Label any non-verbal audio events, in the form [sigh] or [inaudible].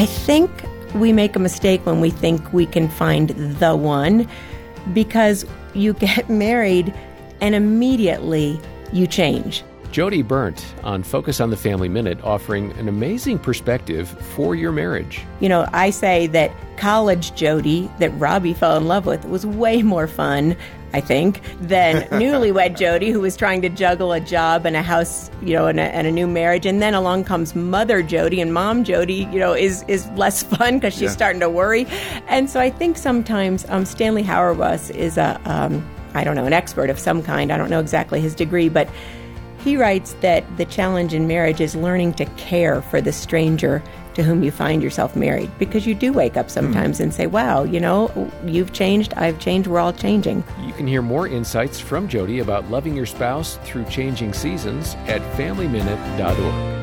I think we make a mistake when we think we can find the one because you get [laughs] married and immediately you change. Jodie Berndt on Focus on the Family Minute offering an amazing perspective for your marriage. You know, I say that college Jodie that Robbie fell in love with was way more fun, I think, than [laughs] newlywed Jodie who was trying to juggle a job and a house, you know, and a, and a new marriage. And then along comes mother Jodie and mom Jodie, you know, is, is less [laughs] fun because she's yeah. starting to worry. And so I think sometimes um, Stanley Hauerwas is a, um, I don't know, an expert of some kind. I don't know exactly his degree, but he writes that the challenge in marriage is learning to care for the stranger to whom you find yourself married because you do wake up sometimes mm. and say, wow, you know, you've changed, I've changed, we're all changing. You can hear more insights from Jodie about loving your spouse through changing seasons at FamilyMinute.org.